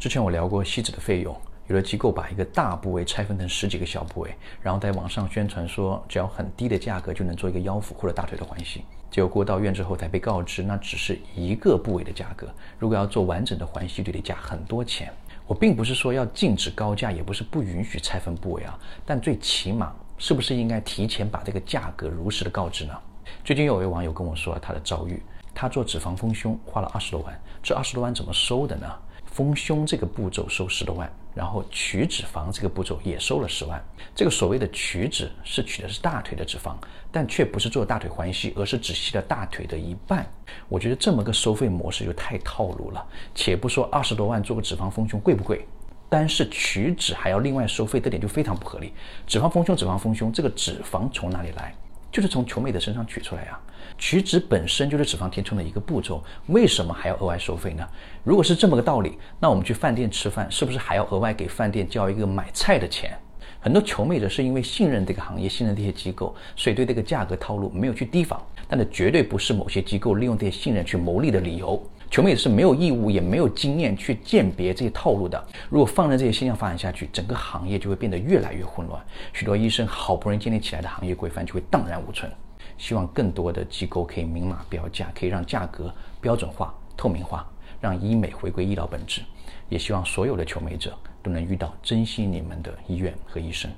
之前我聊过吸脂的费用，有的机构把一个大部位拆分成十几个小部位，然后在网上宣传说只要很低的价格就能做一个腰腹或者大腿的环吸，结果过到院之后才被告知那只是一个部位的价格，如果要做完整的环吸就得加很多钱。我并不是说要禁止高价，也不是不允许拆分部位啊，但最起码是不是应该提前把这个价格如实的告知呢？最近有位网友跟我说他的遭遇，他做脂肪丰胸花了二十多万，这二十多万怎么收的呢？丰胸这个步骤收十多万，然后取脂肪这个步骤也收了十万。这个所谓的取脂是取的是大腿的脂肪，但却不是做大腿环吸，而是只吸了大腿的一半。我觉得这么个收费模式就太套路了。且不说二十多万做个脂肪丰胸贵不贵，单是取脂还要另外收费，这点就非常不合理。脂肪丰胸，脂肪丰胸，这个脂肪从哪里来？就是从求美的身上取出来呀，取脂本身就是脂肪填充的一个步骤，为什么还要额外收费呢？如果是这么个道理，那我们去饭店吃饭是不是还要额外给饭店交一个买菜的钱？很多求美者是因为信任这个行业，信任这些机构，所以对这个价格套路没有去提防，但这绝对不是某些机构利用这些信任去牟利的理由。求美是没有义务也没有经验去鉴别这些套路的。如果放任这些现象发展下去，整个行业就会变得越来越混乱，许多医生好不容易建立起来的行业规范就会荡然无存。希望更多的机构可以明码标价，可以让价格标准化、透明化，让医美回归医疗本质。也希望所有的求美者都能遇到珍惜你们的医院和医生。